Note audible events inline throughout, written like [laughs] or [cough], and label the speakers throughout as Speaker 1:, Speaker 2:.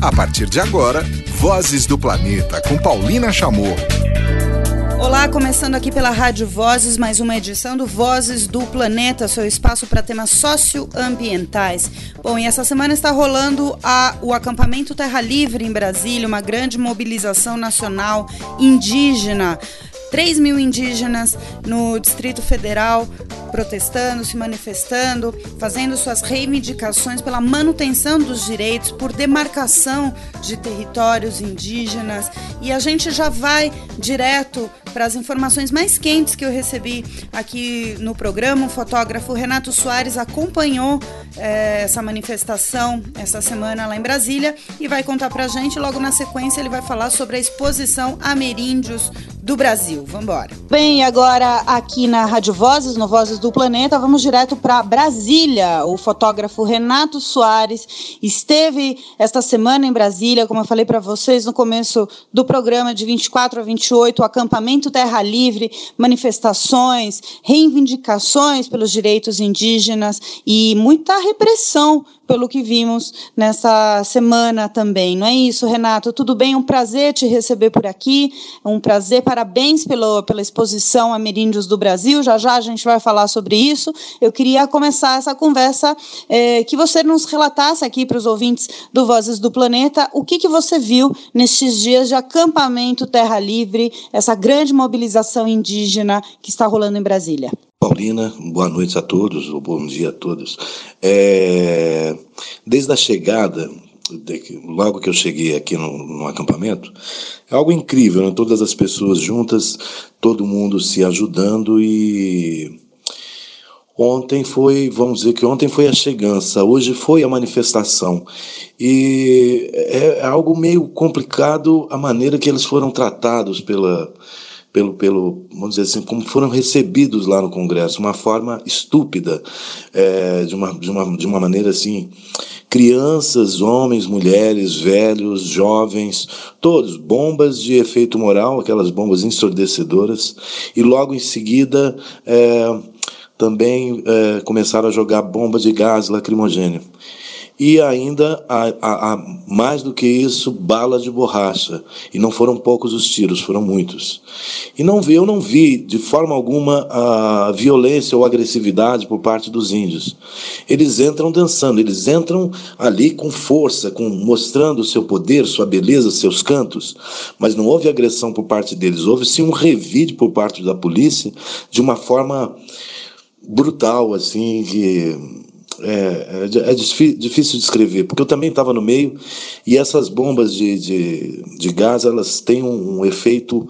Speaker 1: A partir de agora, Vozes do Planeta com Paulina Chamorro.
Speaker 2: Olá, começando aqui pela Rádio Vozes, mais uma edição do Vozes do Planeta, seu espaço para temas socioambientais. Bom, e essa semana está rolando a, o acampamento Terra Livre em Brasília, uma grande mobilização nacional indígena. 3 mil indígenas no Distrito Federal protestando, se manifestando, fazendo suas reivindicações pela manutenção dos direitos, por demarcação de territórios indígenas. E a gente já vai direto para as informações mais quentes que eu recebi aqui no programa. O fotógrafo Renato Soares acompanhou é, essa manifestação essa semana lá em Brasília e vai contar para a gente. Logo na sequência, ele vai falar sobre a exposição Ameríndios do Brasil. Vamos embora. Bem, agora aqui na Rádio Vozes, no Vozes do Planeta, vamos direto para Brasília. O fotógrafo Renato Soares esteve esta semana em Brasília, como eu falei para vocês no começo do programa, de 24 a 28, o acampamento Terra Livre, manifestações, reivindicações pelos direitos indígenas e muita repressão pelo que vimos nessa semana também. Não é isso, Renato? Tudo bem? Um prazer te receber por aqui. Um prazer. Parabéns pelo, pela exposição Ameríndios do Brasil. Já já a gente vai falar sobre isso. Eu queria começar essa conversa é, que você nos relatasse aqui para os ouvintes do Vozes do Planeta o que, que você viu nestes dias de acampamento Terra Livre, essa grande mobilização indígena que está rolando em Brasília.
Speaker 3: Paulina, boa noite a todos, ou bom dia a todos. É, desde a chegada, logo que eu cheguei aqui no, no acampamento, é algo incrível, né? todas as pessoas juntas, todo mundo se ajudando e Ontem foi, vamos dizer que ontem foi a chegança, hoje foi a manifestação. E é algo meio complicado a maneira que eles foram tratados pela, pelo, pelo, vamos dizer assim, como foram recebidos lá no Congresso, uma forma estúpida, é, de, uma, de, uma, de uma maneira assim, crianças, homens, mulheres, velhos, jovens, todos, bombas de efeito moral, aquelas bombas ensurdecedoras, e logo em seguida é, também é, começaram a jogar bombas de gás lacrimogêneo e ainda, a, a, a, mais do que isso, bala de borracha. E não foram poucos os tiros, foram muitos. E não vi, eu não vi de forma alguma a violência ou agressividade por parte dos índios. Eles entram dançando, eles entram ali com força, com mostrando o seu poder, sua beleza, seus cantos. Mas não houve agressão por parte deles, houve sim um revide por parte da polícia de uma forma brutal, assim, que é, é, é difícil de escrever, porque eu também estava no meio e essas bombas de, de, de gás elas têm um, um efeito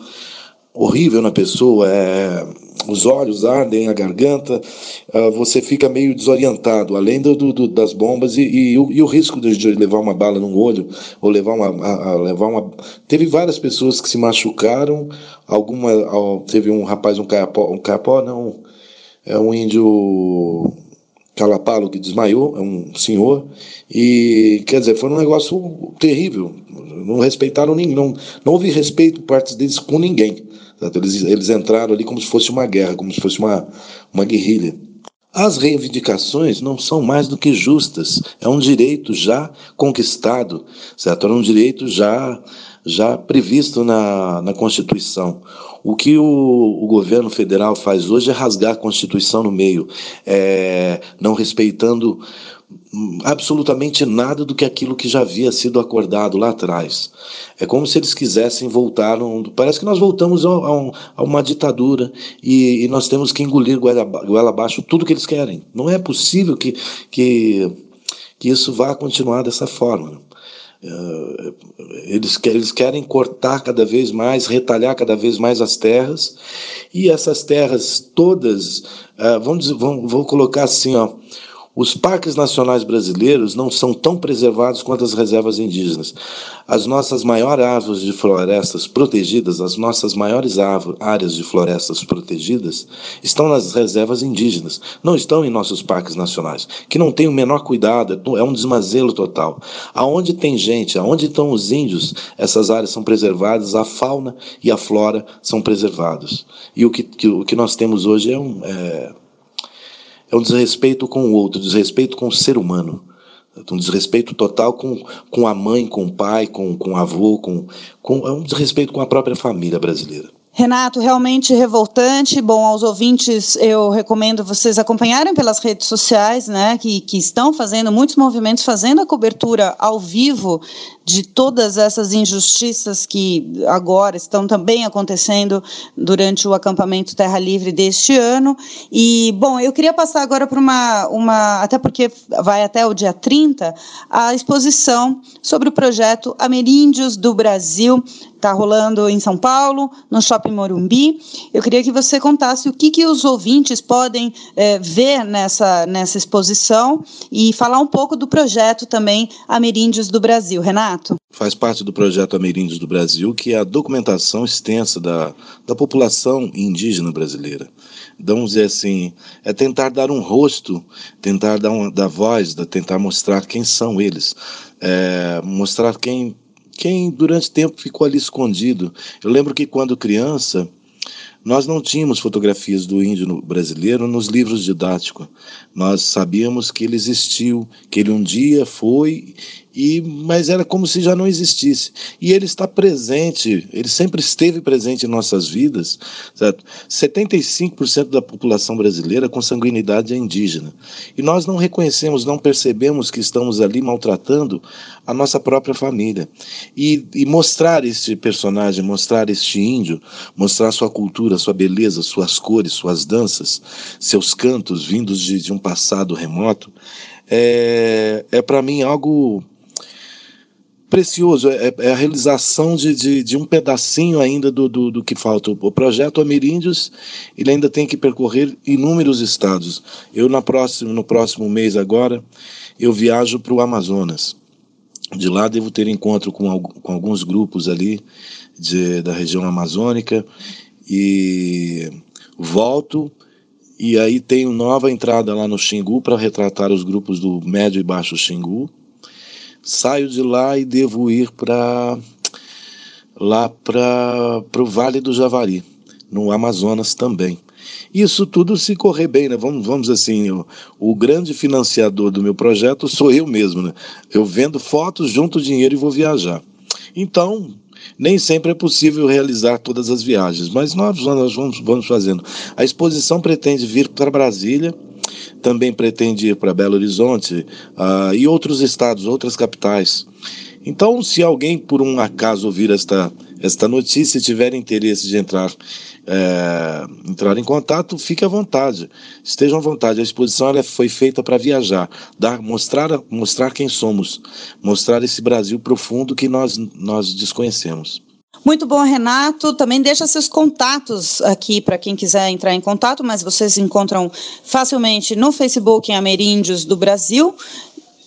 Speaker 3: horrível na pessoa. É, os olhos ardem, a garganta, uh, você fica meio desorientado, além do, do das bombas e, e, o, e, o, risco de, levar uma bala no olho ou levar uma, a, a levar uma. Teve várias pessoas que se machucaram. Alguma, teve um rapaz, um caiapó, um caiapó não, é um índio Calapalo que desmaiou, é um senhor, e quer dizer, foi um negócio terrível. Não respeitaram ninguém, não, não houve respeito por parte deles com ninguém. Eles, eles entraram ali como se fosse uma guerra, como se fosse uma, uma guerrilha. As reivindicações não são mais do que justas. É um direito já conquistado, certo? É um direito já, já previsto na, na Constituição. O que o, o, governo federal faz hoje é rasgar a Constituição no meio, é, não respeitando absolutamente nada do que aquilo que já havia sido acordado lá atrás. É como se eles quisessem voltar. Um, parece que nós voltamos a, a, um, a uma ditadura e, e, nós temos que engolir goela, abaixo tudo que eles querem. Não é possível que, que, que isso vá continuar dessa forma. Uh, eles, eles querem cortar cada vez mais, retalhar cada vez mais as terras, e essas terras todas, uh, vamos, vamos, vou colocar assim, ó, os parques nacionais brasileiros não são tão preservados quanto as reservas indígenas. As nossas maiores árvores de florestas protegidas, as nossas maiores áreas de florestas protegidas, estão nas reservas indígenas, não estão em nossos parques nacionais, que não têm o menor cuidado, é um desmazelo total. Aonde tem gente, aonde estão os índios, essas áreas são preservadas, a fauna e a flora são preservados. E o que, que o que nós temos hoje é um. É, é um desrespeito com o outro, desrespeito com o ser humano, Um desrespeito total com, com a mãe, com o pai, com, com o avô, com, com, é um desrespeito com a própria família brasileira.
Speaker 2: Renato, realmente revoltante. Bom, aos ouvintes, eu recomendo vocês acompanharem pelas redes sociais, né, que, que estão fazendo muitos movimentos, fazendo a cobertura ao vivo de todas essas injustiças que agora estão também acontecendo durante o acampamento Terra Livre deste ano. E, bom, eu queria passar agora para uma, uma, até porque vai até o dia 30, a exposição sobre o projeto Ameríndios do Brasil, está rolando em São Paulo, no Shopping Morumbi. Eu queria que você contasse o que, que os ouvintes podem é, ver nessa, nessa exposição e falar um pouco do projeto também Ameríndios do Brasil.
Speaker 3: Faz parte do projeto Ameríndios do Brasil, que é a documentação extensa da, da população indígena brasileira. Então, vamos dizer assim, é tentar dar um rosto, tentar dar, uma, dar voz, tentar mostrar quem são eles, é, mostrar quem quem durante tempo ficou ali escondido. Eu lembro que quando criança, nós não tínhamos fotografias do índio brasileiro nos livros didáticos. Nós sabíamos que ele existiu, que ele um dia foi e mas era como se já não existisse. E ele está presente, ele sempre esteve presente em nossas vidas. Certo? 75% da população brasileira com sanguinidade é indígena. E nós não reconhecemos, não percebemos que estamos ali maltratando a nossa própria família. E, e mostrar este personagem, mostrar este índio, mostrar sua cultura, sua beleza, suas cores, suas danças, seus cantos vindos de, de um passado remoto, é, é para mim algo precioso, é, é, a realização de, de, de, um pedacinho ainda do, do, do, que falta. O projeto Ameríndios ele ainda tem que percorrer inúmeros estados. Eu na próximo, no próximo mês agora, eu viajo para o Amazonas. De lá devo ter encontro com, com alguns grupos ali de, da região amazônica e volto e aí tenho nova entrada lá no Xingu para retratar os grupos do médio e baixo Xingu saio de lá e devo ir para lá para o Vale do Javari, no Amazonas também. Isso tudo se correr bem, né? Vamos, vamos assim, o, o grande financiador do meu projeto sou eu mesmo, né? Eu vendo fotos, junto dinheiro e vou viajar. Então, nem sempre é possível realizar todas as viagens, mas nós, nós vamos, vamos fazendo. A exposição pretende vir para Brasília também pretende ir para Belo Horizonte uh, e outros estados, outras capitais. Então, se alguém por um acaso ouvir esta, esta notícia e tiver interesse de entrar, é, entrar em contato, fique à vontade, estejam à vontade. A exposição ela foi feita para viajar, dar, mostrar, mostrar quem somos, mostrar esse Brasil profundo que nós, nós desconhecemos.
Speaker 2: Muito bom, Renato. Também deixa seus contatos aqui para quem quiser entrar em contato, mas vocês encontram facilmente no Facebook em Ameríndios do Brasil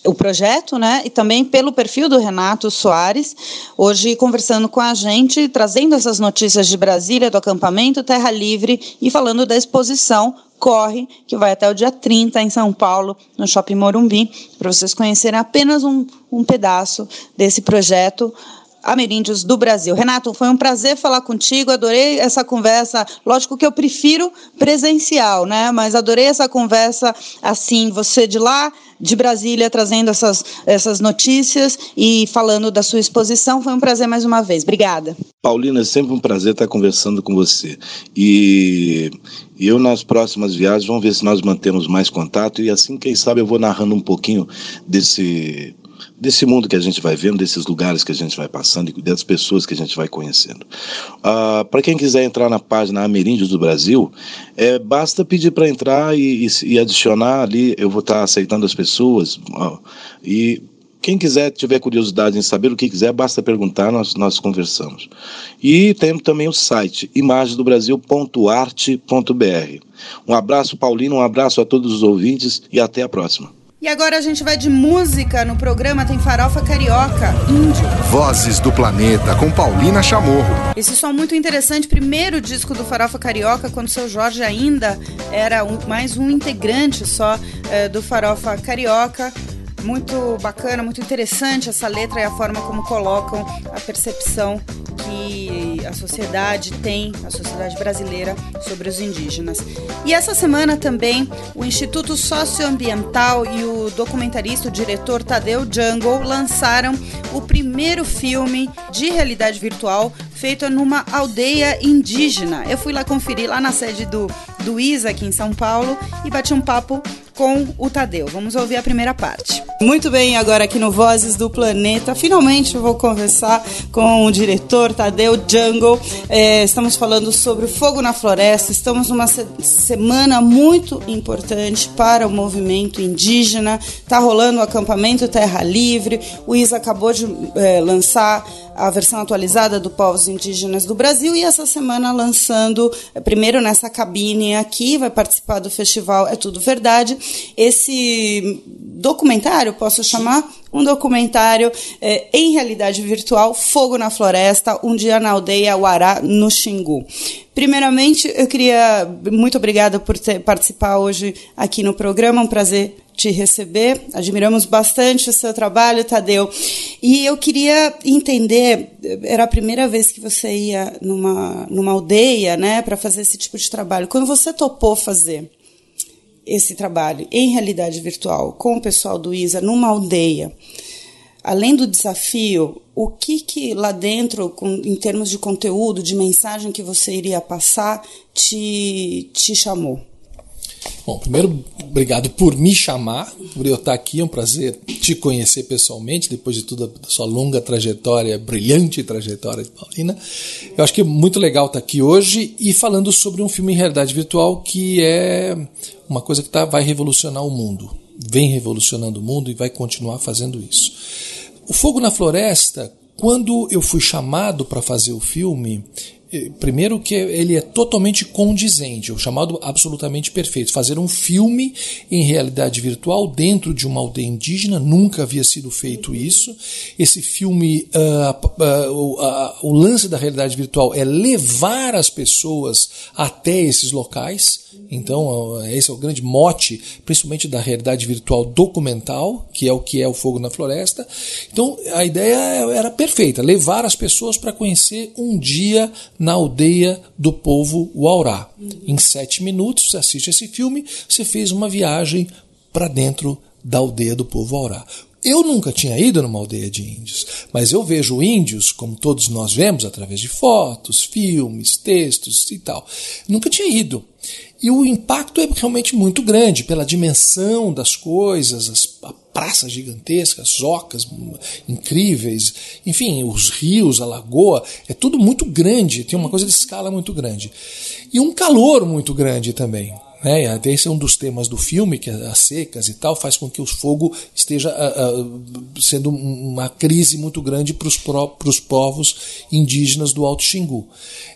Speaker 2: o projeto, né? E também pelo perfil do Renato Soares, hoje conversando com a gente, trazendo essas notícias de Brasília, do acampamento Terra Livre e falando da exposição Corre, que vai até o dia 30 em São Paulo, no Shopping Morumbi, para vocês conhecerem apenas um, um pedaço desse projeto ameríndios do Brasil. Renato, foi um prazer falar contigo, adorei essa conversa. Lógico que eu prefiro presencial, né? Mas adorei essa conversa assim, você de lá, de Brasília, trazendo essas, essas notícias e falando da sua exposição. Foi um prazer mais uma vez. Obrigada.
Speaker 3: Paulina, é sempre um prazer estar conversando com você. E eu, nas próximas viagens, vamos ver se nós mantemos mais contato e assim, quem sabe, eu vou narrando um pouquinho desse desse mundo que a gente vai vendo, desses lugares que a gente vai passando e das pessoas que a gente vai conhecendo. Uh, para quem quiser entrar na página Ameríndios do Brasil, é, basta pedir para entrar e, e, e, adicionar ali, eu vou estar tá aceitando as pessoas. E quem quiser, tiver curiosidade em saber o que quiser, basta perguntar, nós, nós conversamos. E temos também o site imagemdobrasil.arte.br. Um abraço, Paulino, um abraço a todos os ouvintes e até a próxima.
Speaker 2: E agora a gente vai de música. No programa tem Farofa Carioca, Índio.
Speaker 1: Vozes do Planeta, com Paulina Chamorro.
Speaker 2: Esse som muito interessante, primeiro disco do Farofa Carioca, quando o seu Jorge ainda era um, mais um integrante só é, do Farofa Carioca. Muito bacana, muito interessante essa letra e a forma como colocam a percepção
Speaker 4: que a sociedade tem, a sociedade brasileira, sobre os indígenas. E essa semana também o Instituto Socioambiental e o documentarista, o diretor Tadeu Jungle, lançaram o primeiro filme de realidade virtual feito numa aldeia indígena. Eu fui lá conferir lá na sede do, do ISA aqui em São Paulo e bati um papo com o Tadeu. Vamos ouvir a primeira parte. Muito bem, agora aqui no Vozes do Planeta, finalmente eu vou conversar com o diretor Tadeu Jungle. É, estamos falando sobre o fogo na floresta. Estamos numa se semana muito importante para o movimento indígena. Está rolando o acampamento Terra Livre. O ISA acabou de é, lançar a versão atualizada do Povos Indígenas do Brasil e essa semana lançando, é, primeiro nessa cabine aqui, vai participar do festival É Tudo Verdade, esse documentário, posso chamar? Um documentário é, em realidade virtual, Fogo na Floresta, um dia na aldeia Uará, no Xingu. Primeiramente, eu queria. Muito obrigada por ter, participar hoje aqui no programa, um prazer te receber. Admiramos bastante o seu trabalho, Tadeu. E eu queria entender, era a primeira vez que você ia numa, numa aldeia, né, para fazer esse tipo de trabalho. Quando você topou fazer esse trabalho em realidade virtual com o pessoal do ISA numa aldeia, além do desafio, o que que lá dentro, com, em termos de conteúdo, de mensagem que você iria passar, te, te chamou?
Speaker 5: Bom, primeiro, obrigado por me chamar, por eu estar aqui. É um prazer te conhecer pessoalmente, depois de toda a sua longa trajetória, brilhante trajetória de Paulina. Eu acho que é muito legal estar aqui hoje e falando sobre um filme em realidade virtual que é uma coisa que tá, vai revolucionar o mundo. Vem revolucionando o mundo e vai continuar fazendo isso. O Fogo na Floresta, quando eu fui chamado para fazer o filme, primeiro que ele é totalmente condizente, o chamado absolutamente perfeito. Fazer um filme em realidade virtual dentro de uma aldeia indígena, nunca havia sido feito isso. Esse filme, uh, uh, uh, o lance da realidade virtual é levar as pessoas até esses locais. Então, esse é o grande mote, principalmente da realidade virtual documental, que é o que é o Fogo na Floresta. Então, a ideia era perfeita, levar as pessoas para conhecer um dia na aldeia do povo Uaurá. Em sete minutos, você assiste esse filme, você fez uma viagem para dentro da aldeia do povo Uaurá. Eu nunca tinha ido numa aldeia de índios, mas eu vejo índios, como todos nós vemos, através de fotos, filmes, textos e tal. Nunca tinha ido. E o impacto é realmente muito grande pela dimensão das coisas, as, a praça gigantesca, as ocas incríveis, enfim, os rios, a lagoa, é tudo muito grande, tem uma coisa de escala muito grande. E um calor muito grande também. Né? Esse é um dos temas do filme, que é as secas e tal, faz com que o fogo esteja uh, uh, sendo uma crise muito grande para os povos indígenas do Alto Xingu.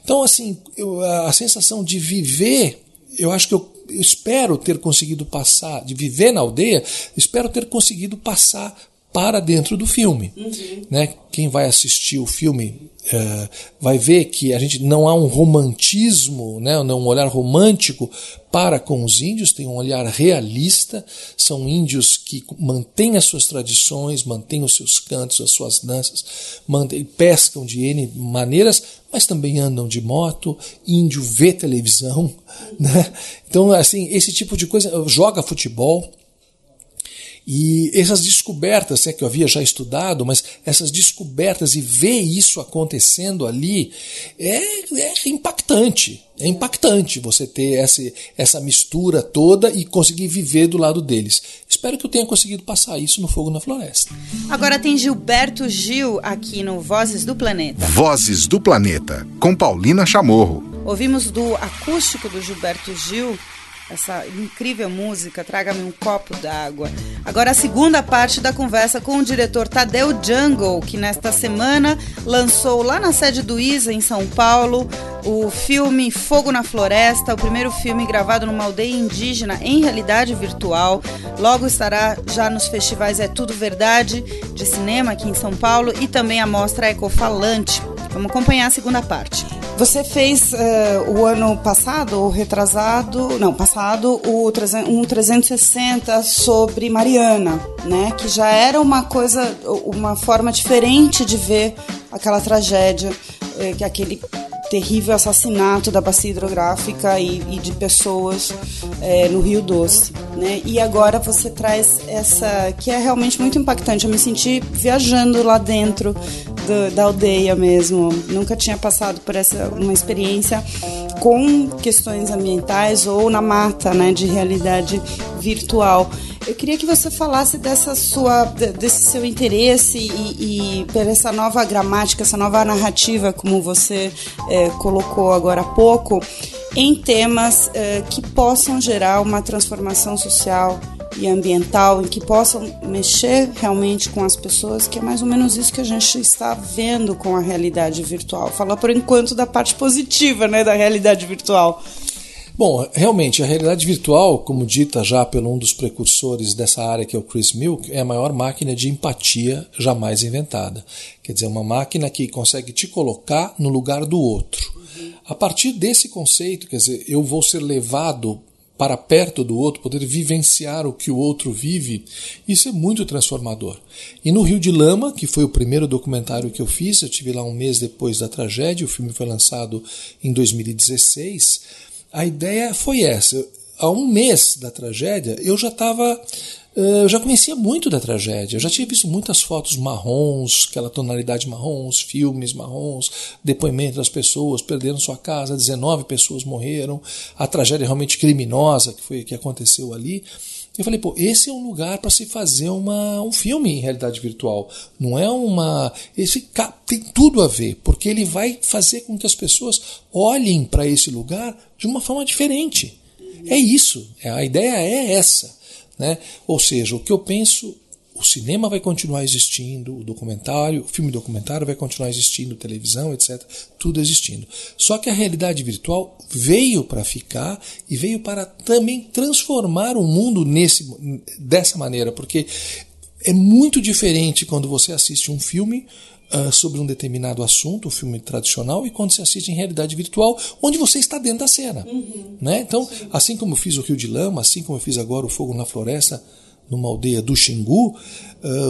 Speaker 5: Então, assim, eu, a sensação de viver eu acho que eu, eu espero ter conseguido passar, de viver na aldeia, espero ter conseguido passar para dentro do filme. Uhum. Né? Quem vai assistir o filme uh, vai ver que a gente não há um romantismo, né? não um olhar romântico para com os índios, tem um olhar realista. São índios que mantêm as suas tradições, mantêm os seus cantos, as suas danças, mantêm, pescam de N maneiras, mas também andam de moto. Índio vê televisão. Né? Então, assim, esse tipo de coisa, joga futebol. E essas descobertas, é que eu havia já estudado, mas essas descobertas e ver isso acontecendo ali é, é impactante. É impactante você ter essa, essa mistura toda e conseguir viver do lado deles. Espero que eu tenha conseguido passar isso no Fogo na Floresta.
Speaker 4: Agora tem Gilberto Gil aqui no Vozes do Planeta.
Speaker 1: Vozes do Planeta, com Paulina Chamorro.
Speaker 4: Ouvimos do acústico do Gilberto Gil essa incrível música, Traga-me um copo d'água. Agora a segunda parte da conversa com o diretor Tadeu Jungle, que nesta semana lançou lá na sede do ISA, em São Paulo, o filme Fogo na Floresta, o primeiro filme gravado numa aldeia indígena em realidade virtual. Logo estará já nos festivais É Tudo Verdade de cinema aqui em São Paulo e também a mostra Ecofalante. Vamos acompanhar a segunda parte. Você fez uh, o ano passado, ou retrasado, não, passado, o um 360 sobre Mariana, né? Que já era uma coisa, uma forma diferente de ver aquela tragédia que aquele terrível assassinato da bacia hidrográfica e, e de pessoas é, no Rio Doce. Né? E agora você traz essa que é realmente muito impactante. Eu me senti viajando lá dentro do, da aldeia mesmo. Nunca tinha passado por essa uma experiência com questões ambientais ou na mata, né, de realidade virtual. Eu queria que você falasse dessa sua, desse seu interesse e, e por essa nova gramática, essa nova narrativa, como você é, colocou agora há pouco, em temas é, que possam gerar uma transformação social e ambiental, em que possam mexer realmente com as pessoas, que é mais ou menos isso que a gente está vendo com a realidade virtual. Falar por enquanto da parte positiva, né, da realidade virtual.
Speaker 5: Bom, realmente, a realidade virtual, como dita já pelo um dos precursores dessa área, que é o Chris Milk, é a maior máquina de empatia jamais inventada. Quer dizer, uma máquina que consegue te colocar no lugar do outro. A partir desse conceito, quer dizer, eu vou ser levado para perto do outro, poder vivenciar o que o outro vive, isso é muito transformador. E no Rio de Lama, que foi o primeiro documentário que eu fiz, eu tive lá um mês depois da tragédia, o filme foi lançado em 2016 a ideia foi essa. Há um mês da tragédia, eu já estava. Eh, eu já conhecia muito da tragédia, eu já tinha visto muitas fotos marrons, aquela tonalidade marrons, filmes marrons, depoimento das pessoas, perderam sua casa, 19 pessoas morreram, a tragédia realmente criminosa que foi que aconteceu ali. Eu falei, pô, esse é um lugar para se fazer uma, um filme em realidade virtual. Não é uma. Esse tem tudo a ver, porque ele vai fazer com que as pessoas olhem para esse lugar de uma forma diferente. É isso. A ideia é essa. Né? Ou seja, o que eu penso o cinema vai continuar existindo, o documentário, o filme documentário vai continuar existindo, televisão, etc. Tudo existindo. Só que a realidade virtual veio para ficar e veio para também transformar o mundo nesse, dessa maneira, porque é muito diferente quando você assiste um filme uh, sobre um determinado assunto, um filme tradicional, e quando você assiste em realidade virtual, onde você está dentro da cena. Uhum. Né? Então, assim como eu fiz o Rio de Lama, assim como eu fiz agora o Fogo na Floresta, numa aldeia do Xingu,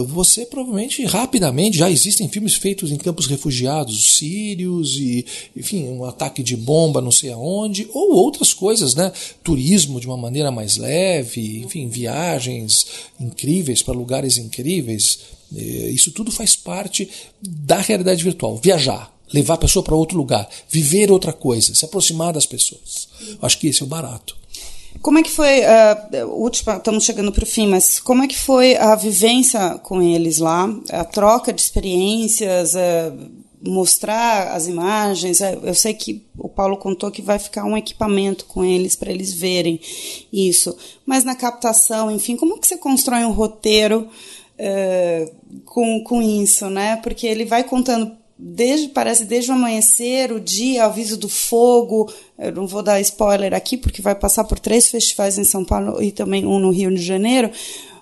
Speaker 5: você provavelmente rapidamente já existem filmes feitos em campos refugiados sírios e enfim um ataque de bomba não sei aonde ou outras coisas né? Turismo de uma maneira mais leve enfim viagens incríveis para lugares incríveis. Isso tudo faz parte da realidade virtual. Viajar levar a pessoa para outro lugar viver outra coisa se aproximar das pessoas. Acho que esse é o barato
Speaker 4: como é que foi, uh, última, estamos chegando para o fim, mas como é que foi a vivência com eles lá, a troca de experiências, uh, mostrar as imagens? Uh, eu sei que o Paulo contou que vai ficar um equipamento com eles para eles verem isso, mas na captação, enfim, como que você constrói um roteiro com, com isso, né? Porque ele vai contando desde parece desde o amanhecer, o dia, aviso do fogo. Eu não vou dar spoiler aqui porque vai passar por três festivais em São Paulo e também um no Rio de Janeiro.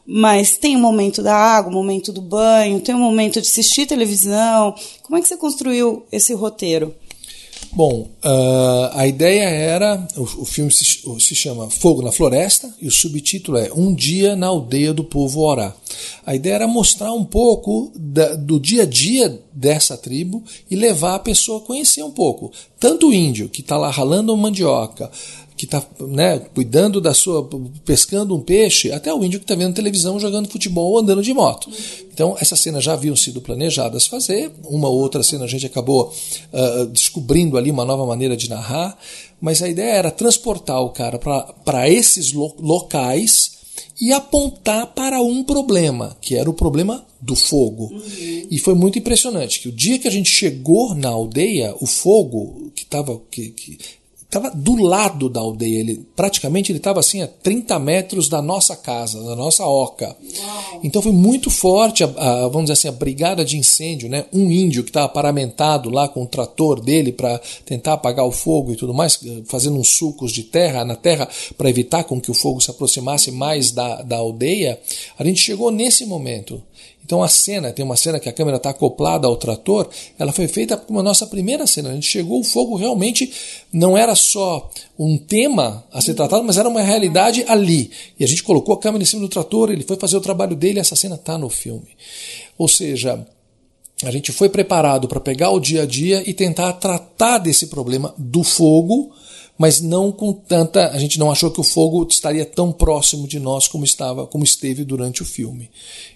Speaker 4: Mas tem o momento da água, o momento do banho, tem o momento de assistir televisão. Como é que você construiu esse roteiro?
Speaker 5: Bom, uh, a ideia era. O, o filme se, se, chama Fogo na Floresta e o subtítulo é Um Dia na Aldeia do Povo Orá. A ideia era mostrar um pouco da, do dia a dia dessa tribo e levar a pessoa a conhecer um pouco. Tanto o índio que está lá ralando mandioca, que está né, cuidando da sua. pescando um peixe, até o índio que está vendo televisão jogando futebol ou andando de moto. Então, essas cenas já haviam sido planejadas fazer, uma ou outra cena a gente acabou uh, descobrindo ali uma nova maneira de narrar, mas a ideia era transportar o cara para esses lo locais e apontar para um problema, que era o problema do fogo. Uhum. E foi muito impressionante que o dia que a gente chegou na aldeia, o fogo que estava que, que estava do lado da aldeia. Ele praticamente ele estava assim a 30 metros da nossa casa, da nossa oca. Então foi muito forte a, a, vamos dizer assim a brigada de incêndio, né? Um índio que estava paramentado lá com o trator dele para tentar apagar o fogo e tudo mais, fazendo uns sulcos de terra na terra para evitar com que o fogo se aproximasse mais da, da aldeia. A gente chegou nesse momento. Então a cena, tem uma cena que a câmera está acoplada ao trator, ela foi feita como a nossa primeira cena. A gente chegou, o fogo realmente não era só um tema a ser tratado, mas era uma realidade ali. E a gente colocou a câmera em cima do trator, ele foi fazer o trabalho dele, essa cena está no filme. Ou seja, a gente foi preparado para pegar o dia a dia e tentar tratar desse problema do fogo, mas não com tanta. A gente não achou que o fogo estaria tão próximo de nós como estava, como esteve durante o filme.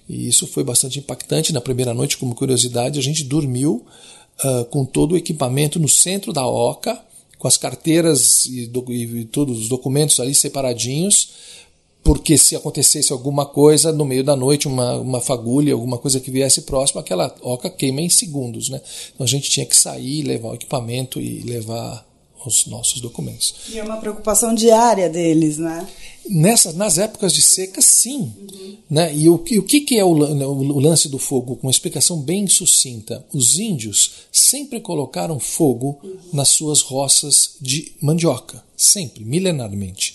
Speaker 5: E isso foi bastante impactante. Na primeira noite, como curiosidade, a gente dormiu uh, com todo o equipamento no centro da oca, com as carteiras e, do, e todos os documentos ali separadinhos porque se acontecesse alguma coisa no meio da noite, uma, uma fagulha, alguma coisa que viesse próximo, aquela oca queima em segundos. Né? Então a gente tinha que sair, levar o equipamento e levar os nossos documentos.
Speaker 4: E é uma preocupação diária deles, né?
Speaker 5: Nessas, nas épocas de seca, sim. Uhum. Né? E o, o que, que é o, o, lance do fogo? Com uma explicação bem sucinta. Os índios sempre colocaram fogo uhum. nas suas roças de mandioca. Sempre, milenarmente.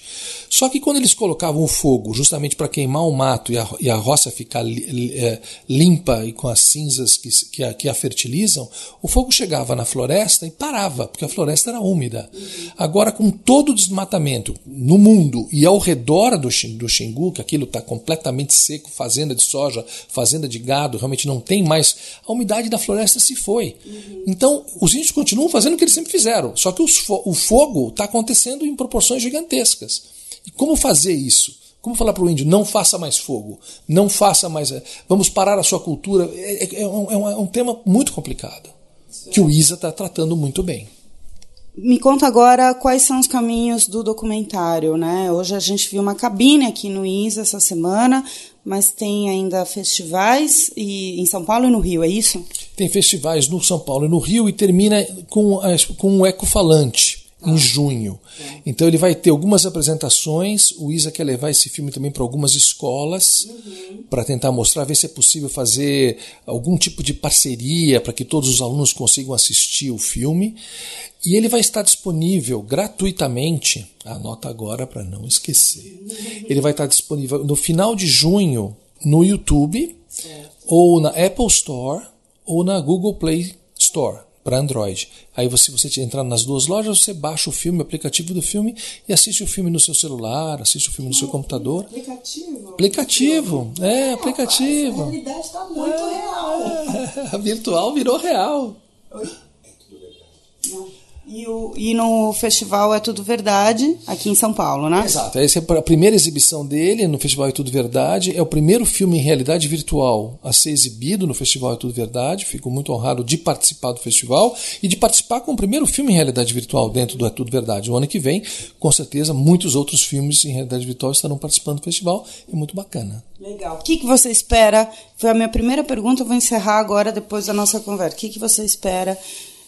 Speaker 5: Só que quando eles colocavam o fogo justamente para queimar o mato e a, e a roça ficar li, é, limpa e com as cinzas que, que, a, que a fertilizam, o fogo chegava na floresta e parava, porque a floresta era úmida. Agora, com todo o desmatamento no mundo e ao redor do, do Xingu, que aquilo está completamente seco, fazenda de soja, fazenda de gado, realmente não tem mais, a umidade da floresta se foi. Uhum. Então, os índios continuam fazendo o que eles sempre fizeram, só que os, o fogo está acontecendo crescendo em proporções gigantescas. E como fazer isso? Como falar para o índio, não faça mais fogo, não faça mais. Eh, vamos parar a sua cultura? É, é, é, um, é um, é tema muito complicado, que o ISA está tratando muito bem.
Speaker 4: Me conta agora quais são os caminhos do documentário, né? Hoje a gente viu uma cabine aqui no ISA essa semana, mas tem ainda festivais e, em São Paulo e no Rio, é isso?
Speaker 5: Tem festivais no São Paulo e no Rio e termina com, com um ecofalante em junho. Então ele vai ter algumas apresentações. O Isa quer levar esse filme também para algumas escolas uhum. para tentar mostrar, ver se é possível fazer algum tipo de parceria para que todos os alunos consigam assistir o filme. E ele vai estar disponível gratuitamente. Anota agora para não esquecer. Ele vai estar disponível no final de junho no YouTube, ou na Apple Store, ou na Google Play Store para Android. Aí você, você entrar nas duas lojas, você baixa o filme, o aplicativo do filme e assiste o filme no seu celular, assiste o filme no seu computador.
Speaker 4: Aplicativo?
Speaker 5: Aplicativo, é, aplicativo.
Speaker 4: a realidade está muito é, real.
Speaker 5: É, [laughs] a virtual virou real. Oi?
Speaker 4: Não. E, o, e no festival É Tudo Verdade, aqui em São Paulo, né?
Speaker 5: Exato. Essa é a primeira exibição dele no Festival É Tudo Verdade. É o primeiro filme em realidade virtual a ser exibido no Festival É Tudo Verdade. Fico muito honrado de participar do festival e de participar com o primeiro filme em realidade virtual dentro do É Tudo Verdade. O ano que vem, com certeza, muitos outros filmes em realidade virtual estarão participando do festival. É muito bacana.
Speaker 4: Legal. O que, que você espera? Foi a minha primeira pergunta, eu vou encerrar agora depois da nossa conversa. O que, que você espera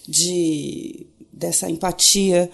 Speaker 4: de dessa empatia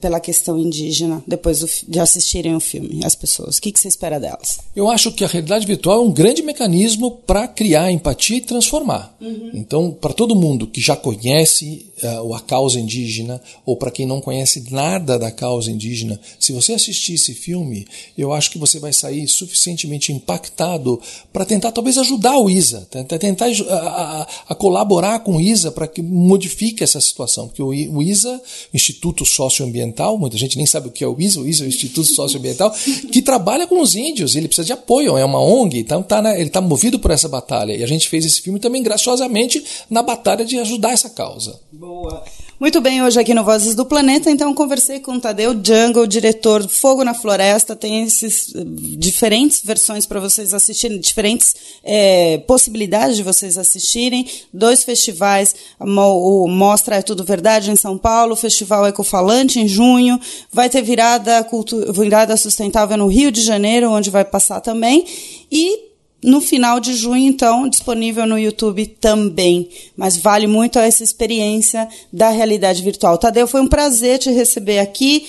Speaker 4: pela questão indígena depois de assistirem o filme, as pessoas? O que, você espera delas?
Speaker 5: Eu acho que a realidade virtual é um grande mecanismo para criar empatia e transformar. Uhum. Então, para todo mundo que já conhece uh, a causa indígena, ou para quem não conhece nada da causa indígena, se você assistir esse filme, eu acho que você vai sair suficientemente impactado para tentar talvez ajudar o ISA, tentar a, a, a colaborar com o ISA para que modifique essa situação. Porque o, o ISA, Instituto Socioambiental, Socioambiental, muita gente nem sabe o que é o ISA, o ISA é o Instituto Socioambiental, que trabalha com os índios, ele precisa de apoio, é uma ONG, então tá, né, ele está movido por essa batalha. E a gente fez esse filme também graciosamente na batalha de ajudar essa causa.
Speaker 4: Boa. Muito bem, hoje aqui no Vozes do Planeta, então conversei com o Tadeu Jungle, diretor do Fogo na Floresta. Tem esses eh, diferentes versões para vocês assistirem, diferentes é, possibilidades de vocês assistirem. Dois festivais, o Mostra é Tudo Verdade em São Paulo, o Festival Ecofalante em junho. Vai ter virada, virada sustentável no Rio de Janeiro, onde vai passar também. E no final de junho, então, disponível no YouTube também. Mas vale muito essa experiência da realidade virtual. Tadeu, foi um prazer te receber aqui.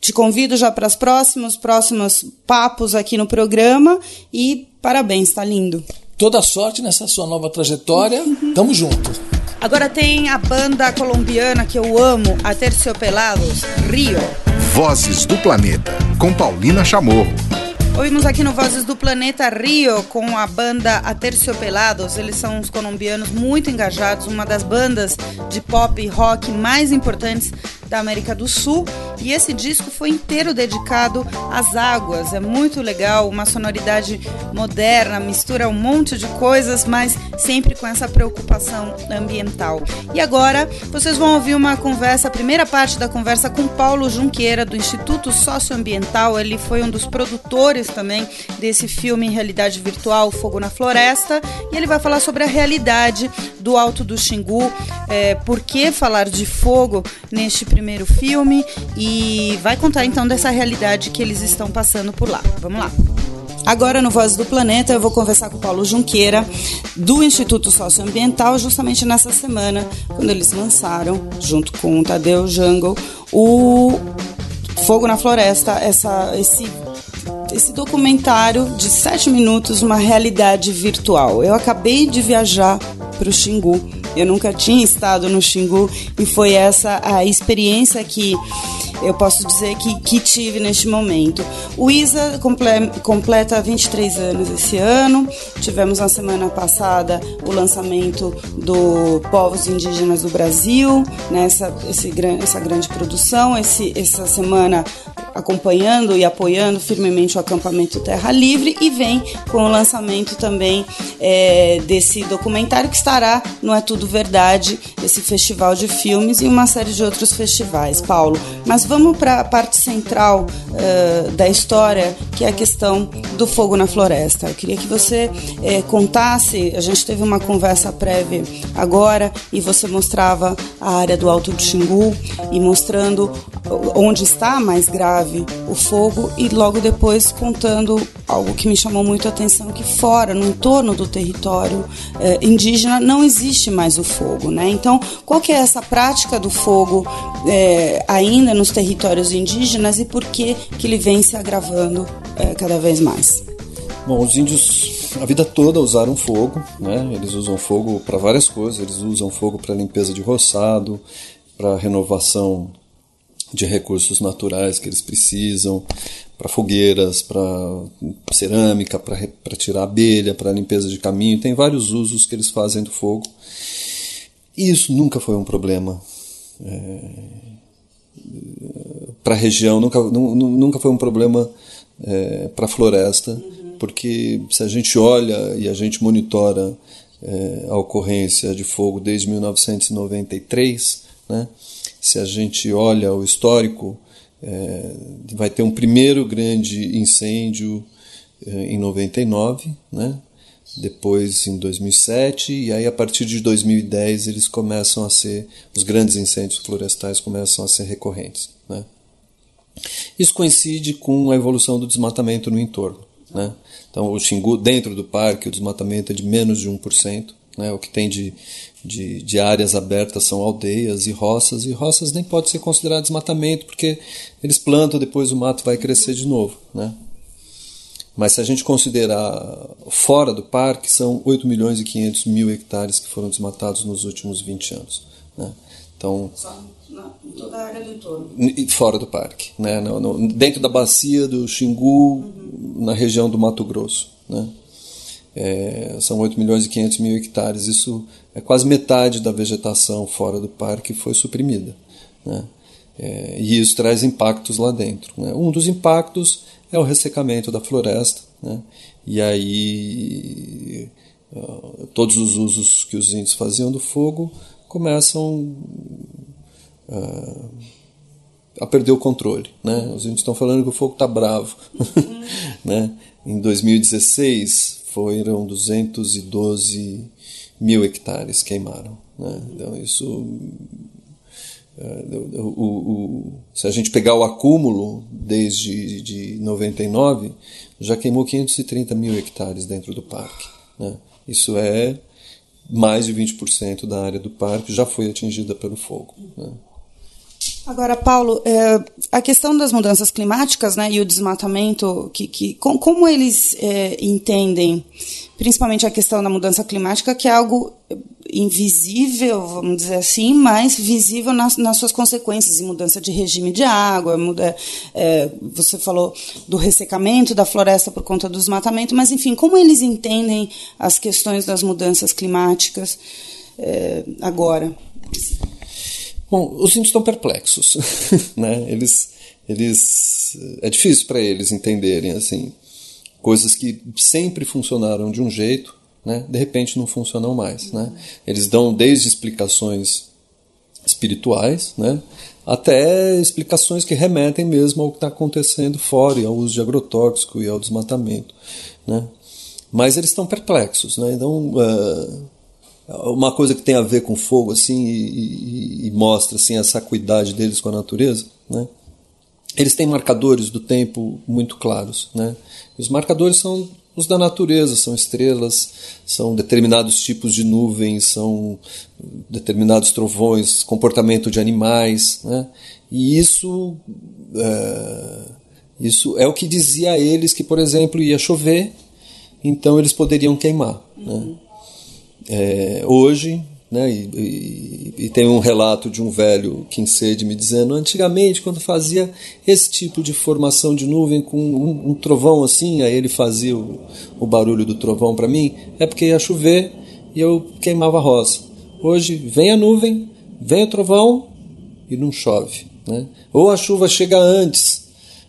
Speaker 4: Te convido já para os próximos, próximos papos aqui no programa. E parabéns, está lindo.
Speaker 5: Toda sorte nessa sua nova trajetória. Tamo junto.
Speaker 4: Agora tem a banda colombiana que eu amo, a Terciopelados, Rio.
Speaker 1: Vozes do Planeta, com Paulina Chamorro.
Speaker 4: Ouvimos aqui no Vozes do Planeta Rio com a banda Aterciopelados. Eles são uns colombianos muito engajados, uma das bandas de pop e rock mais importantes da América do Sul. E esse disco foi inteiro dedicado às águas. É muito legal, uma sonoridade moderna, mistura um monte de coisas, mas sempre com essa preocupação ambiental. E agora vocês vão ouvir uma conversa, a primeira parte da conversa com Paulo Junqueira, do Instituto Socioambiental. Ele foi um dos produtores também desse filme em realidade virtual, Fogo na Floresta, e ele vai falar sobre a realidade do Alto do Xingu, é, por que falar de fogo neste primeiro filme e vai contar então dessa realidade que eles estão passando por lá. Vamos lá. Agora, no Voz do Planeta, eu vou conversar com o Paulo Junqueira, do Instituto Socioambiental, justamente nessa semana, quando eles lançaram, junto com o Tadeu Jungle, o Fogo na Floresta, essa, esse esse documentário de sete minutos, uma realidade virtual. Eu acabei de viajar para o Xingu. Eu nunca tinha estado no Xingu e foi essa a experiência que eu posso dizer que, que tive neste momento. O ISA comple completa 23 anos esse ano. Tivemos na semana passada o lançamento do Povos Indígenas do Brasil, nessa esse, essa grande produção. Esse, essa semana acompanhando e apoiando firmemente o acampamento Terra Livre e vem com o lançamento também é, desse documentário que estará no É Tudo Verdade, esse festival de filmes e uma série de outros festivais, Paulo. Mas vamos para a parte central uh, da história, que é a questão do fogo na floresta. Eu queria que você é, contasse, a gente teve uma conversa prévia agora e você mostrava a área do Alto do Xingu e mostrando onde está mais grave o fogo e logo depois contando algo que me chamou muito a atenção que fora, no entorno do território eh, indígena não existe mais o fogo, né? Então, qual que é essa prática do fogo eh, ainda nos territórios indígenas e por que que ele vem se agravando eh, cada vez mais?
Speaker 6: Bom, os índios a vida toda usaram fogo, né? Eles usam fogo para várias coisas. Eles usam fogo para limpeza de roçado, para renovação de recursos naturais que eles precisam, para fogueiras, para cerâmica, para tirar abelha, para limpeza de caminho. Tem vários usos que eles fazem do fogo. E isso nunca foi um problema. É, para a região, nunca, nunca foi um problema é, para a floresta, porque se a gente olha e a gente monitora é, a ocorrência de fogo desde 1993, né, se a gente olha o histórico, é, vai ter um primeiro grande incêndio é, em 99, né? depois em 2007, e aí a partir de 2010 eles começam a ser, os grandes incêndios florestais começam a ser recorrentes. Né? Isso coincide com a evolução do desmatamento no entorno. Né? Então, o Xingu, dentro do parque, o desmatamento é de menos de 1%. Né? O que tem de, de, de, áreas abertas são aldeias e roças, e roças nem pode ser considerado desmatamento, porque eles plantam, depois o mato vai crescer de novo. Né? Mas se a gente considerar fora do parque, são 8 milhões e 500 mil hectares que foram desmatados nos últimos 20 anos. Né? Então,
Speaker 4: Só na, toda a área do entorno.
Speaker 6: Fora do parque. Né? No, no, dentro da bacia do Xingu, uhum. na região do Mato Grosso. Né? É, são 8 milhões e 500 mil hectares. Isso é quase metade da vegetação fora do parque foi suprimida. Né? É, e isso traz impactos lá dentro. Né? Um dos impactos é o ressecamento da floresta. Né? E aí todos os usos que os índios faziam do fogo começam uh, a perder o controle. Né? Os índios estão falando que o fogo está bravo. [laughs] né? Em 2016, foram 212 mil hectares queimaram. Né? Então, isso. É, o, o, o, se a gente pegar o acúmulo desde de 99, já queimou 530 mil hectares dentro do parque. Né? Isso é mais de 20% da área do parque já foi atingida pelo fogo. Né?
Speaker 4: Agora, Paulo, é, a questão das mudanças climáticas né, e o desmatamento, que, que, com, como eles é, entendem, principalmente a questão da mudança climática, que é algo invisível, vamos dizer assim, mas visível nas, nas suas consequências, em mudança de regime de água, muda, é, você falou do ressecamento da floresta por conta do desmatamento, mas enfim, como eles entendem as questões das mudanças climáticas é, agora?
Speaker 6: Bom, os índios estão perplexos, [laughs] né? Eles, eles, é difícil para eles entenderem assim coisas que sempre funcionaram de um jeito, né? De repente não funcionam mais, né? Eles dão desde explicações espirituais, né? Até explicações que remetem mesmo ao que está acontecendo fora, e ao uso de agrotóxico e ao desmatamento, né? Mas eles estão perplexos, né? Então uh, uma coisa que tem a ver com fogo assim e, e, e, mostra assim essa acuidade deles com a natureza, né? Eles têm marcadores do tempo muito claros, né? Os marcadores são os da natureza, são estrelas, são determinados tipos de nuvens, são determinados trovões, comportamento de animais, né? E isso é, isso é o que dizia a eles que, por exemplo, ia chover, então eles poderiam queimar, né? É, hoje, né, e, e, e, tem um relato de um velho Kinsey me dizendo: antigamente, quando fazia esse tipo de formação de nuvem com um, um trovão assim, aí ele fazia o, o barulho do trovão para mim, é porque ia chover e eu queimava a roça. Hoje vem a nuvem, vem o trovão e não chove. Né? Ou a chuva chega antes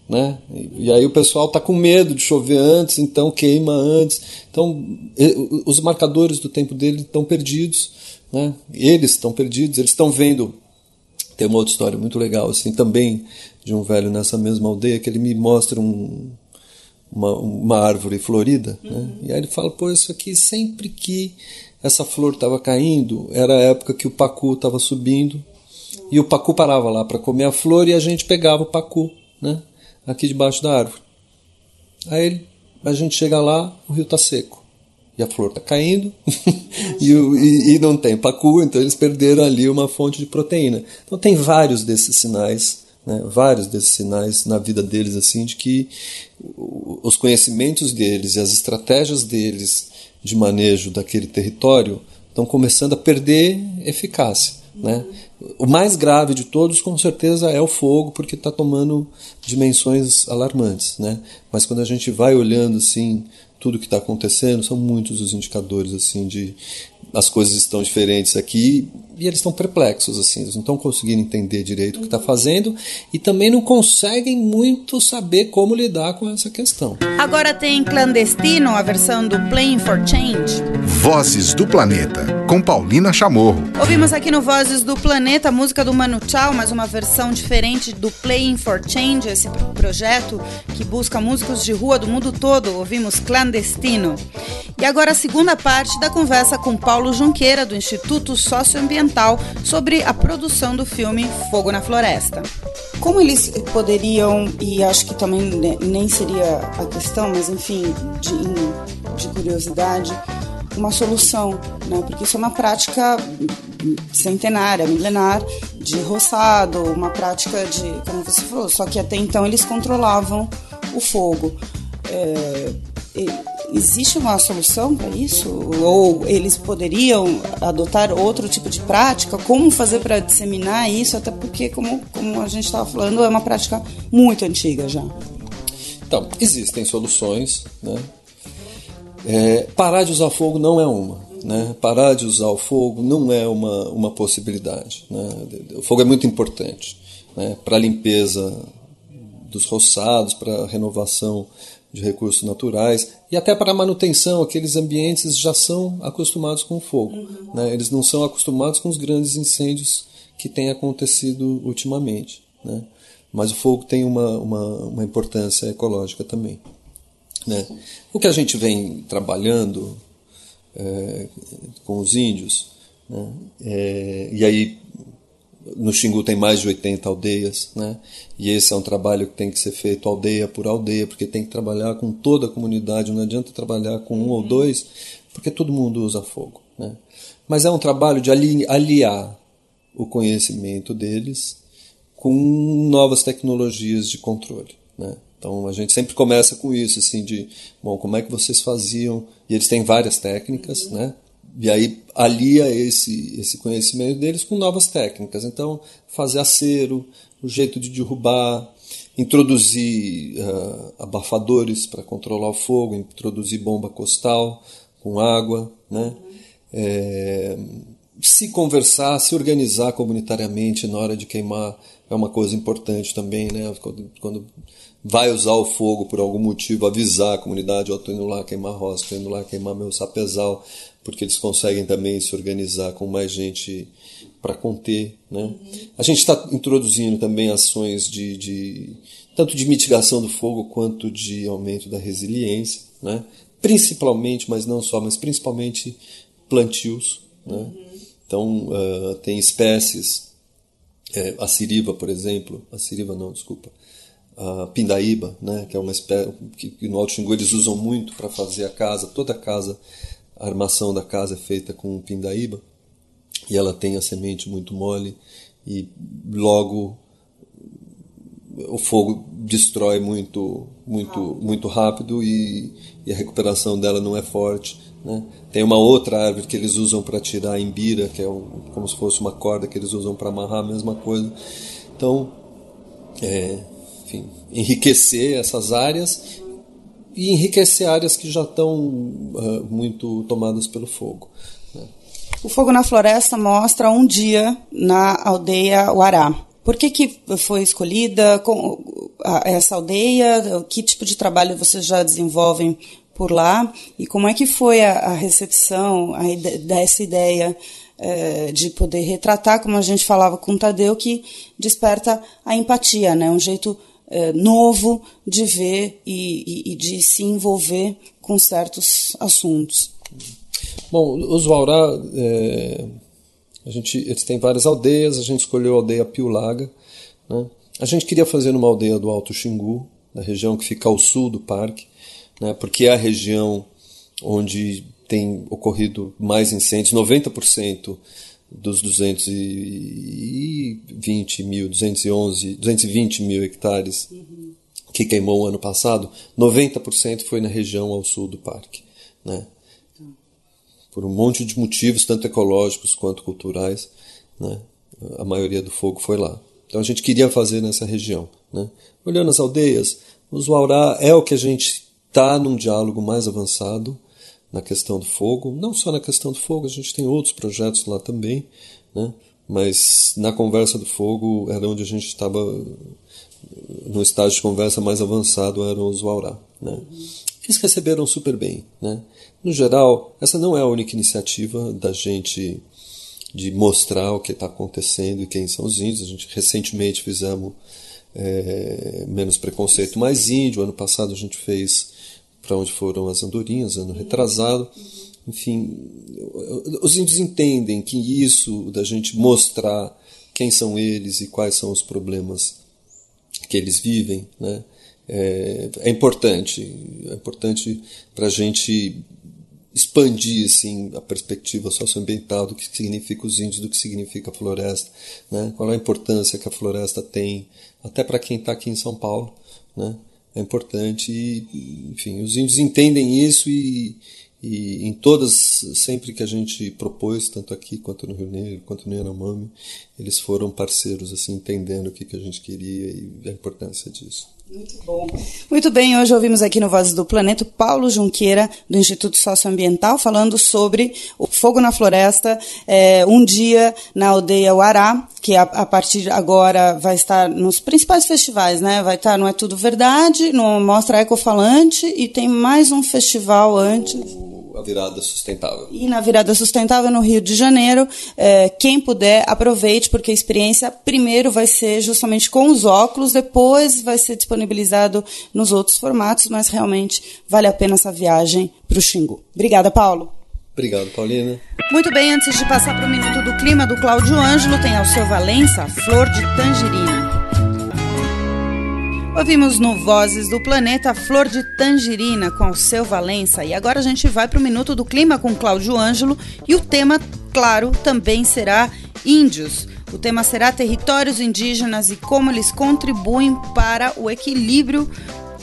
Speaker 6: né? E aí o pessoal está com medo de chover antes, então queima antes. Então os marcadores do tempo dele estão perdidos, né? Eles estão perdidos, eles estão vendo. Tem uma outra história muito legal, assim, também de um velho nessa mesma aldeia que ele me mostra um, uma, uma árvore florida, né? uhum. né? E aí ele fala, pô, isso aqui sempre que essa flor estava caindo, era a época que o pacu estava subindo uhum. e o pacu parava lá para comer a flor e a gente pegava o pacu, né? Aqui debaixo da árvore. Aí a gente chega lá, o rio está seco. E a flor está caindo [laughs] e, e, e, não tem pacu, então eles perderam ali uma fonte de proteína. Então tem vários desses sinais, né, vários desses sinais na vida deles, assim, de que os conhecimentos deles e as estratégias deles de manejo daquele território estão começando a perder eficácia. Né? O mais grave de todos, com certeza, é o fogo, porque está tomando dimensões alarmantes. Né? Mas quando a gente vai olhando assim tudo que está acontecendo, são muitos os indicadores assim de as coisas estão diferentes aqui e eles estão perplexos, assim, eles não estão conseguindo entender direito o que está fazendo e também não conseguem muito saber como lidar com essa questão.
Speaker 4: Agora tem Clandestino, a versão do Playing for Change.
Speaker 1: Vozes do Planeta, com Paulina Chamorro.
Speaker 4: Ouvimos aqui no Vozes do Planeta a música do Manu Chao, mas uma versão diferente do Playing for Change, esse projeto que busca músicos de rua do mundo todo. Ouvimos Clandestino. E agora a segunda parte da conversa com Paulo Junqueira, do Instituto Socioambiental sobre a produção do filme Fogo na Floresta. Como eles poderiam, e acho que também nem seria a questão, mas enfim, de, de curiosidade, uma solução, né? porque isso é uma prática centenária, milenar, de roçado, uma prática de, como você falou, só que até então eles controlavam o fogo. É, existe uma solução para isso? Ou eles poderiam adotar outro tipo de prática? Como fazer para disseminar isso? Até porque, como, como a gente estava falando, é uma prática muito antiga já.
Speaker 6: Então, existem soluções. Né? É, parar de usar fogo não é uma. Né? Parar de usar o fogo não é uma, uma possibilidade. Né? O fogo é muito importante né? para a limpeza dos roçados, para a renovação de recursos naturais e até para a manutenção, aqueles ambientes já são acostumados com o fogo. Uhum. Né? Eles não são acostumados com os grandes incêndios que têm acontecido ultimamente. Né? Mas o fogo tem uma, uma, uma importância ecológica também. Né? O que a gente vem trabalhando é, com os índios, é, e aí no Xingu tem mais de 80 aldeias, né? E esse é um trabalho que tem que ser feito aldeia por aldeia, porque tem que trabalhar com toda a comunidade, não adianta trabalhar com um ou dois, porque todo mundo usa fogo, né? Mas é um trabalho de aliar o conhecimento deles com novas tecnologias de controle, né? Então a gente sempre começa com isso, assim, de, bom, como é que vocês faziam? E eles têm várias técnicas, né? E aí alia esse, esse conhecimento deles com novas técnicas. Então, fazer acero, o jeito de derrubar, introduzir uh, abafadores para controlar o fogo, introduzir bomba costal com água, né? É, se conversar, se organizar comunitariamente na hora de queimar é uma coisa importante também, né? Quando, quando vai usar o fogo por algum motivo, avisar a comunidade, ó, oh, estou indo lá queimar roça, estou indo lá queimar meu sapezal, porque eles conseguem também se organizar com mais gente para conter. Né? Uhum. A gente está introduzindo também ações de, de, tanto de mitigação do fogo quanto de aumento da resiliência, né? principalmente, mas não só, mas principalmente plantios. Né? Uhum. Então, uh, tem espécies, é, a siriva, por exemplo, a siriva não, desculpa, a pindaíba, né, que é uma espécie que, no Alto Xingu eles usam muito para fazer a casa, toda a casa, a armação da casa é feita com pindaíba e ela tem a semente muito mole e logo o fogo destrói muito muito muito rápido e, e a recuperação dela não é forte né? tem uma outra árvore que eles usam para tirar a imbira que é um, como se fosse uma corda que eles usam para amarrar a mesma coisa então é, enfim, enriquecer essas áreas e enriquecer áreas que já estão uh, muito tomadas pelo fogo. Né?
Speaker 4: O Fogo na Floresta mostra um dia na aldeia Uará. Por que, que foi escolhida essa aldeia? Que tipo de trabalho vocês já desenvolvem por lá? E como é que foi a, recepção dessa ideia é, de poder retratar, como a gente falava com o Tadeu, que desperta a empatia, né? um jeito é, novo de ver e, e, e, de se envolver com certos assuntos.
Speaker 6: Bom, os Waurá, é, a gente, eles têm várias aldeias, a gente escolheu a aldeia Piulaga. Né? A gente queria fazer numa aldeia do Alto Xingu, na região que fica ao sul do parque, né? porque é a região onde tem ocorrido mais incêndios, 90% dos 220 mil, 211, 220 mil hectares uhum. que queimou o ano passado, 90% foi na região ao sul do parque. Né? Por um monte de motivos, tanto ecológicos quanto culturais, né? a maioria do fogo foi lá. Então a gente queria fazer nessa região. Né? Olhando as aldeias, os Waurá é o que a gente está num diálogo mais avançado na questão do fogo, não só na questão do fogo, a gente tem outros projetos lá também, né? Mas na conversa do fogo era onde a gente estava no estágio de conversa mais avançado eram os Waurá. Né? Eles receberam super bem. Né? No geral, essa não é a única iniciativa da gente de mostrar o que está acontecendo e quem são os índios. A gente recentemente fizemos é, Menos Preconceito Mais Índio. Ano passado a gente fez para onde foram as andorinhas, ano retrasado. Enfim, os índios entendem que isso da gente mostrar quem são eles e quais são os problemas que eles vivem, né, é, é importante. É importante para a gente expandir assim, a perspectiva socioambiental do que significa os índios, do que significa a floresta, né? qual é a importância que a floresta tem, até para quem está aqui em São Paulo. Né? é importante e, enfim, os índios entendem isso e, e em todas, sempre que a gente propôs, tanto aqui quanto no Rio Negro, quanto no Yanomami, eles foram parceiros, assim, entendendo o que, que a gente queria e a importância disso.
Speaker 4: Muito bom. Muito bem, hoje ouvimos aqui no Vozes do Planeta Paulo Junqueira, do Instituto Socioambiental, falando sobre o fogo na floresta, é, um dia na aldeia Uará, que a, a, partir de agora vai estar nos principais festivais, né? Vai estar no É Tudo Verdade, no Mostra Ecofalante e tem mais um festival antes
Speaker 6: a virada sustentável.
Speaker 4: E na virada sustentável no Rio de Janeiro, é, quem puder, aproveite, porque a experiência primeiro vai ser justamente com os óculos, depois vai ser disponibilizado nos outros formatos, mas realmente vale a pena essa viagem para o Xingu. Obrigada, Paulo.
Speaker 6: Obrigado, Paulina.
Speaker 4: Muito bem, antes de passar para o Minuto do Clima do Cláudio Ângelo, tem ao seu Valença, Flor de Tangerina. Ouvimos no Vozes do Planeta Flor de Tangerina com o seu Valença. E agora a gente vai para o Minuto do Clima com Cláudio Ângelo. E o tema, claro, também será índios. O tema será territórios indígenas e como eles contribuem para o equilíbrio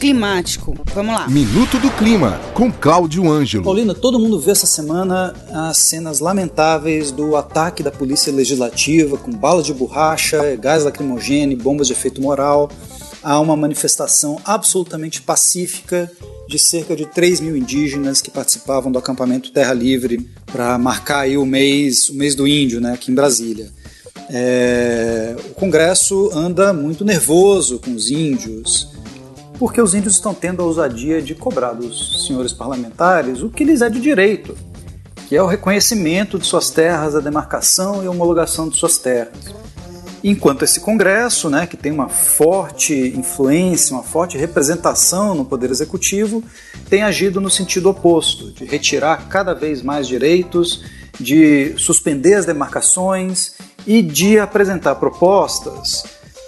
Speaker 4: climático. Vamos lá.
Speaker 1: Minuto do Clima, com Cláudio Ângelo.
Speaker 7: Paulina, todo mundo viu essa semana as cenas lamentáveis do ataque da Polícia Legislativa com balas de borracha, gás lacrimogêneo, bombas de efeito moral a uma manifestação absolutamente pacífica de cerca de 3 mil indígenas que participavam do acampamento Terra Livre para marcar o mês, o mês do índio né, aqui em Brasília. É, o Congresso anda muito nervoso com os índios, porque os índios estão tendo a ousadia de cobrar dos senhores parlamentares o que lhes é de direito, que é o reconhecimento de suas terras, a demarcação e homologação de suas terras. Enquanto esse Congresso, né, que tem uma forte influência, uma forte representação no Poder Executivo, tem agido no sentido oposto, de retirar cada vez mais direitos, de suspender as demarcações e de apresentar propostas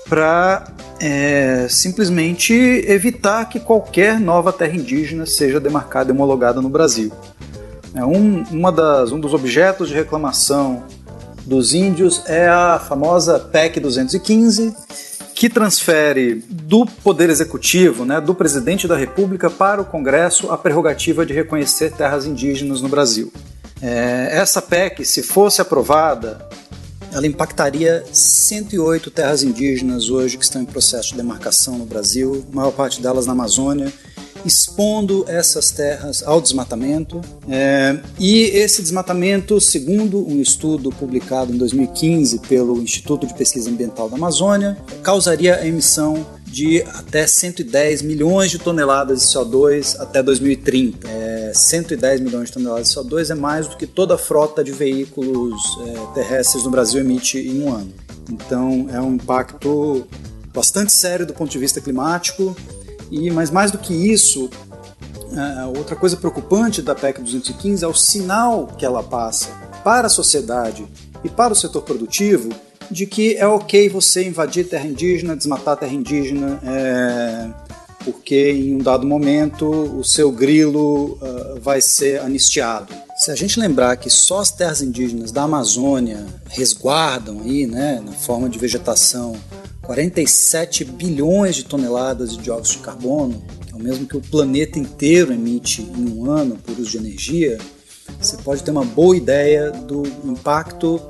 Speaker 7: para é, simplesmente evitar que qualquer nova terra indígena seja demarcada e homologada no Brasil. É um, uma das, um dos objetos de reclamação dos índios é a famosa PEC 215, que transfere do Poder Executivo, né, do Presidente da República, para o Congresso a prerrogativa de reconhecer terras indígenas no Brasil. É, essa PEC, se fosse aprovada, ela impactaria 108 terras indígenas hoje que estão em processo de demarcação no Brasil, a maior parte delas na Amazônia, expondo essas terras ao desmatamento. É, e esse desmatamento, segundo um estudo publicado em 2015 pelo Instituto de Pesquisa Ambiental da Amazônia, causaria a emissão de até 110 milhões de toneladas de CO2 até 2030. É, 110 milhões de toneladas de CO2 é mais do que toda a frota de veículos é, terrestres no Brasil emite em um ano. Então é um impacto bastante sério do ponto de vista climático e, mas mais do que isso, outra coisa preocupante da PEC 215 é o sinal que ela passa para a sociedade e para o setor produtivo de que é ok você invadir terra indígena, desmatar terra indígena, é, porque em um dado momento o seu grilo uh, vai ser anistiado. Se a gente lembrar que só as terras indígenas da Amazônia resguardam aí, né, na forma de vegetação, 47 bilhões de toneladas de dióxido de carbono, que é o mesmo que o planeta inteiro emite em um ano por uso de energia, você pode ter uma boa ideia do impacto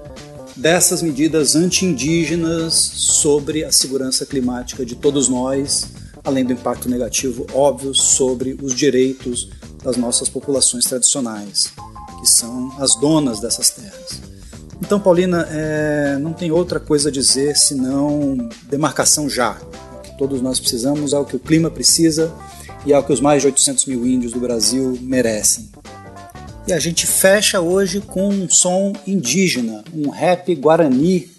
Speaker 7: dessas medidas anti-indígenas sobre a segurança climática de todos nós, além do impacto negativo óbvio sobre os direitos das nossas populações tradicionais, que são as donas dessas terras. Então, Paulina, é, não tem outra coisa a dizer senão demarcação já. O que todos nós precisamos é o que o clima precisa e é o que os mais de 800 mil índios do Brasil merecem. E a gente fecha hoje com um som indígena, um rap guarani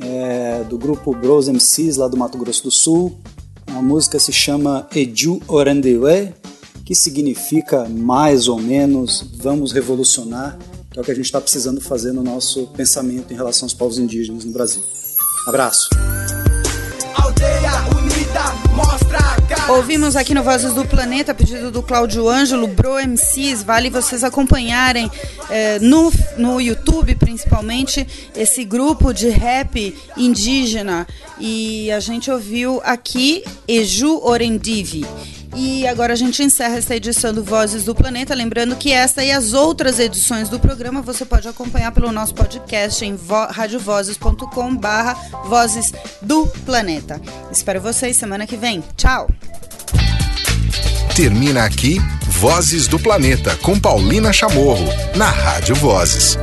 Speaker 7: é, do grupo Bros MCs lá do Mato Grosso do Sul. A música se chama Eju Orandewe, que significa mais ou menos vamos revolucionar que é o que a gente está precisando fazer no nosso pensamento em relação aos povos indígenas no Brasil. Abraço!
Speaker 4: Ouvimos aqui no Vozes do Planeta, pedido do Cláudio Ângelo, Bro MCs, vale vocês acompanharem eh, no, no YouTube, principalmente, esse grupo de rap indígena. E a gente ouviu aqui Eju Orendivi. E agora a gente encerra essa edição do Vozes do Planeta. Lembrando que esta e as outras edições do programa você pode acompanhar pelo nosso podcast em radiovozes.com barra Vozes do Planeta. Espero vocês semana que vem. Tchau!
Speaker 1: Termina aqui Vozes do Planeta com Paulina Chamorro, na Rádio Vozes.